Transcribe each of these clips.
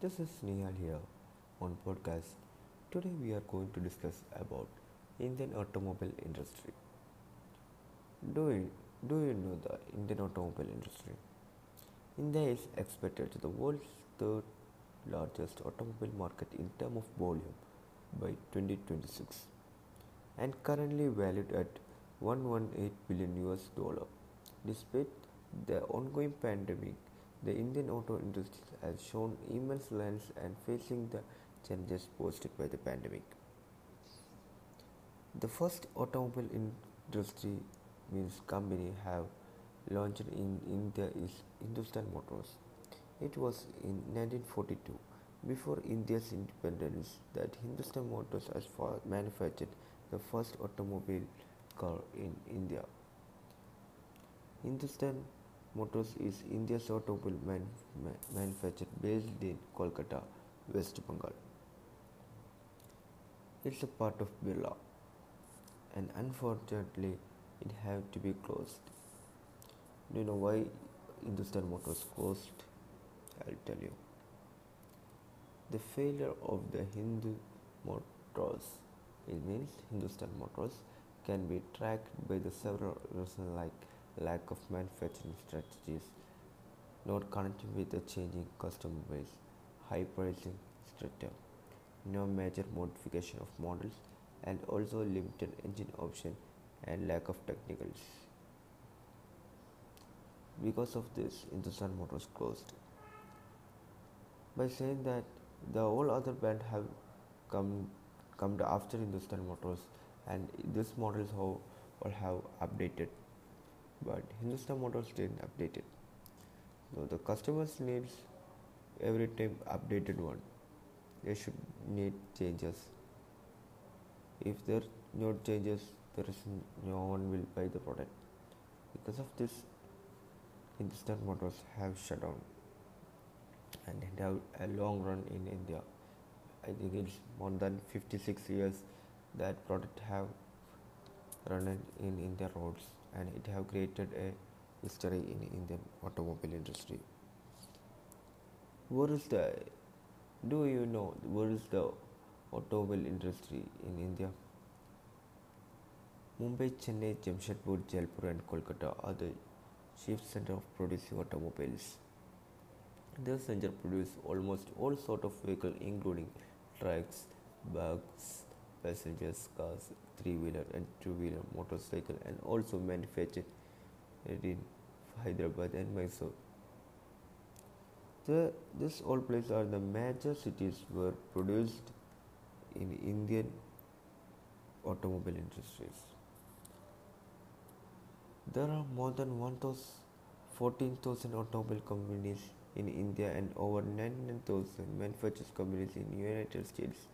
This is Nihal here on podcast. Today we are going to discuss about Indian automobile industry. Do you, do you know the Indian automobile industry? India is expected to the world's third largest automobile market in terms of volume by 2026 and currently valued at 118 billion US dollar. Despite the ongoing pandemic, the Indian auto industry has shown immense length and facing the challenges posed by the pandemic. The first automobile industry means company have launched in India is Hindustan Motors. It was in 1942, before India's independence, that Hindustan Motors has manufactured the first automobile car in India. Hindustan Motors is India's automobile man- ma- manufacturer based in Kolkata, West Bengal. It's a part of Birla, and unfortunately, it had to be closed. Do you know why Hindustan Motors closed? I'll tell you. The failure of the Hindu Motors, it means Hindustan Motors, can be tracked by the several reasons like lack of manufacturing strategies, not connecting with the changing customer base, high pricing structure, no major modification of models, and also limited engine option and lack of technicals. Because of this, Hindustan Motors closed. By saying that the all other band have come come after Hindustan Motors and this models how all have updated but Hindustan Motors didn't update it. So the customers needs every time updated one. They should need changes. If there no changes, there is no one will buy the product. Because of this, Hindustan Motors have shut down and it have a long run in India. I think it's more than 56 years that product have run in India roads and it have created a history in Indian automobile industry. What is the do you know what is the automobile industry in India? Mumbai, Chennai, Jamshedpur, Jaipur and Kolkata are the chief center of producing automobiles. These centers produce almost all sort of vehicles including trucks, buses, passengers cars, three-wheeler and two-wheeler motorcycle and also manufactured in Hyderabad and Mysore. The, this all places are the major cities were produced in Indian automobile industries. There are more than 14,000 automobile companies in India and over 99,000 manufacturers companies in United States.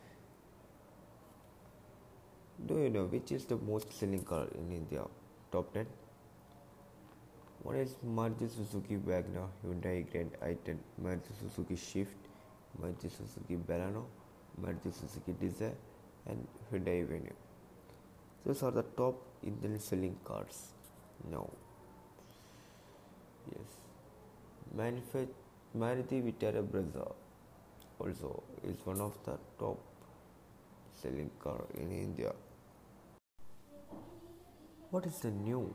Do you know which is the most selling car in India? Top 10. One is Maruti Suzuki Wagon R, Hyundai Grand i10, Maruti Suzuki Swift, Maruti Suzuki Baleno, Maruti Suzuki Dzire, and Hyundai Venue. Those are the top Indian selling cars. Now, yes, Maruti Vitara Brezza also is one of the top selling car in India. What is the new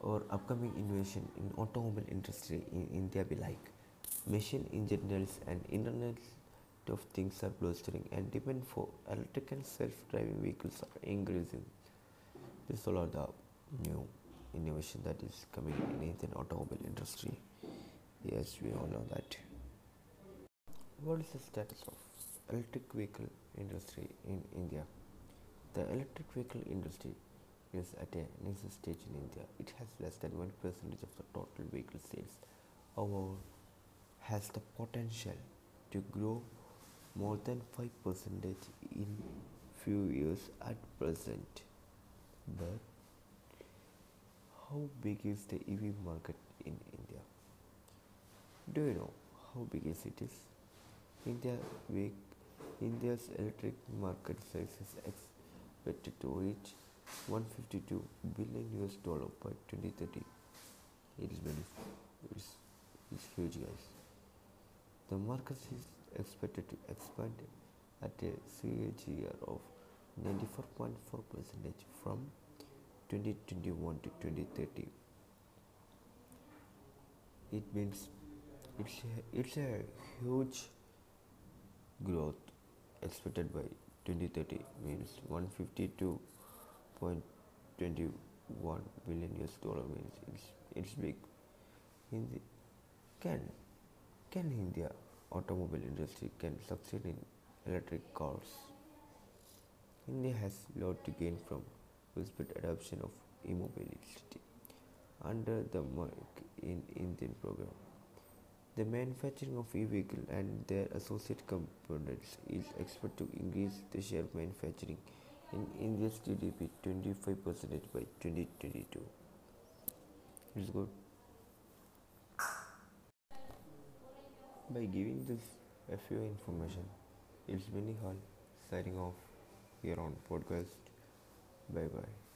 or upcoming innovation in automobile industry in India be like? Machine engineers and Internet of Things are blustering and demand for electric and self-driving vehicles are increasing. These all are the new innovation that is coming in Indian automobile industry. Yes, we all know that. What is the status of electric vehicle industry in India? The electric vehicle industry is at a nascent stage in India. It has less than 1% percentage of the total vehicle sales. However, has the potential to grow more than 5% in few years at present. But how big is the EV market in India? Do you know how big is it is? India India's electric market size is expected to reach 152 billion US dollar by 2030. It is very, it's, it's huge, guys. The market is expected to expand at a CAGR of 94.4% from 2021 to 2030. It means it's a, it's a huge growth expected by 2030 means 152.21 billion US dollar means it's it's big. Hindi can can India automobile industry can succeed in electric cars? India has lot to gain from widespread adoption of e-mobility under the Make in Indian program. The manufacturing of e-vehicle and their associated components is expected to increase the share of manufacturing in India's GDP 25% by 2022. It's good. By giving this a few information, it's Benny Hall signing off here on podcast. Bye bye.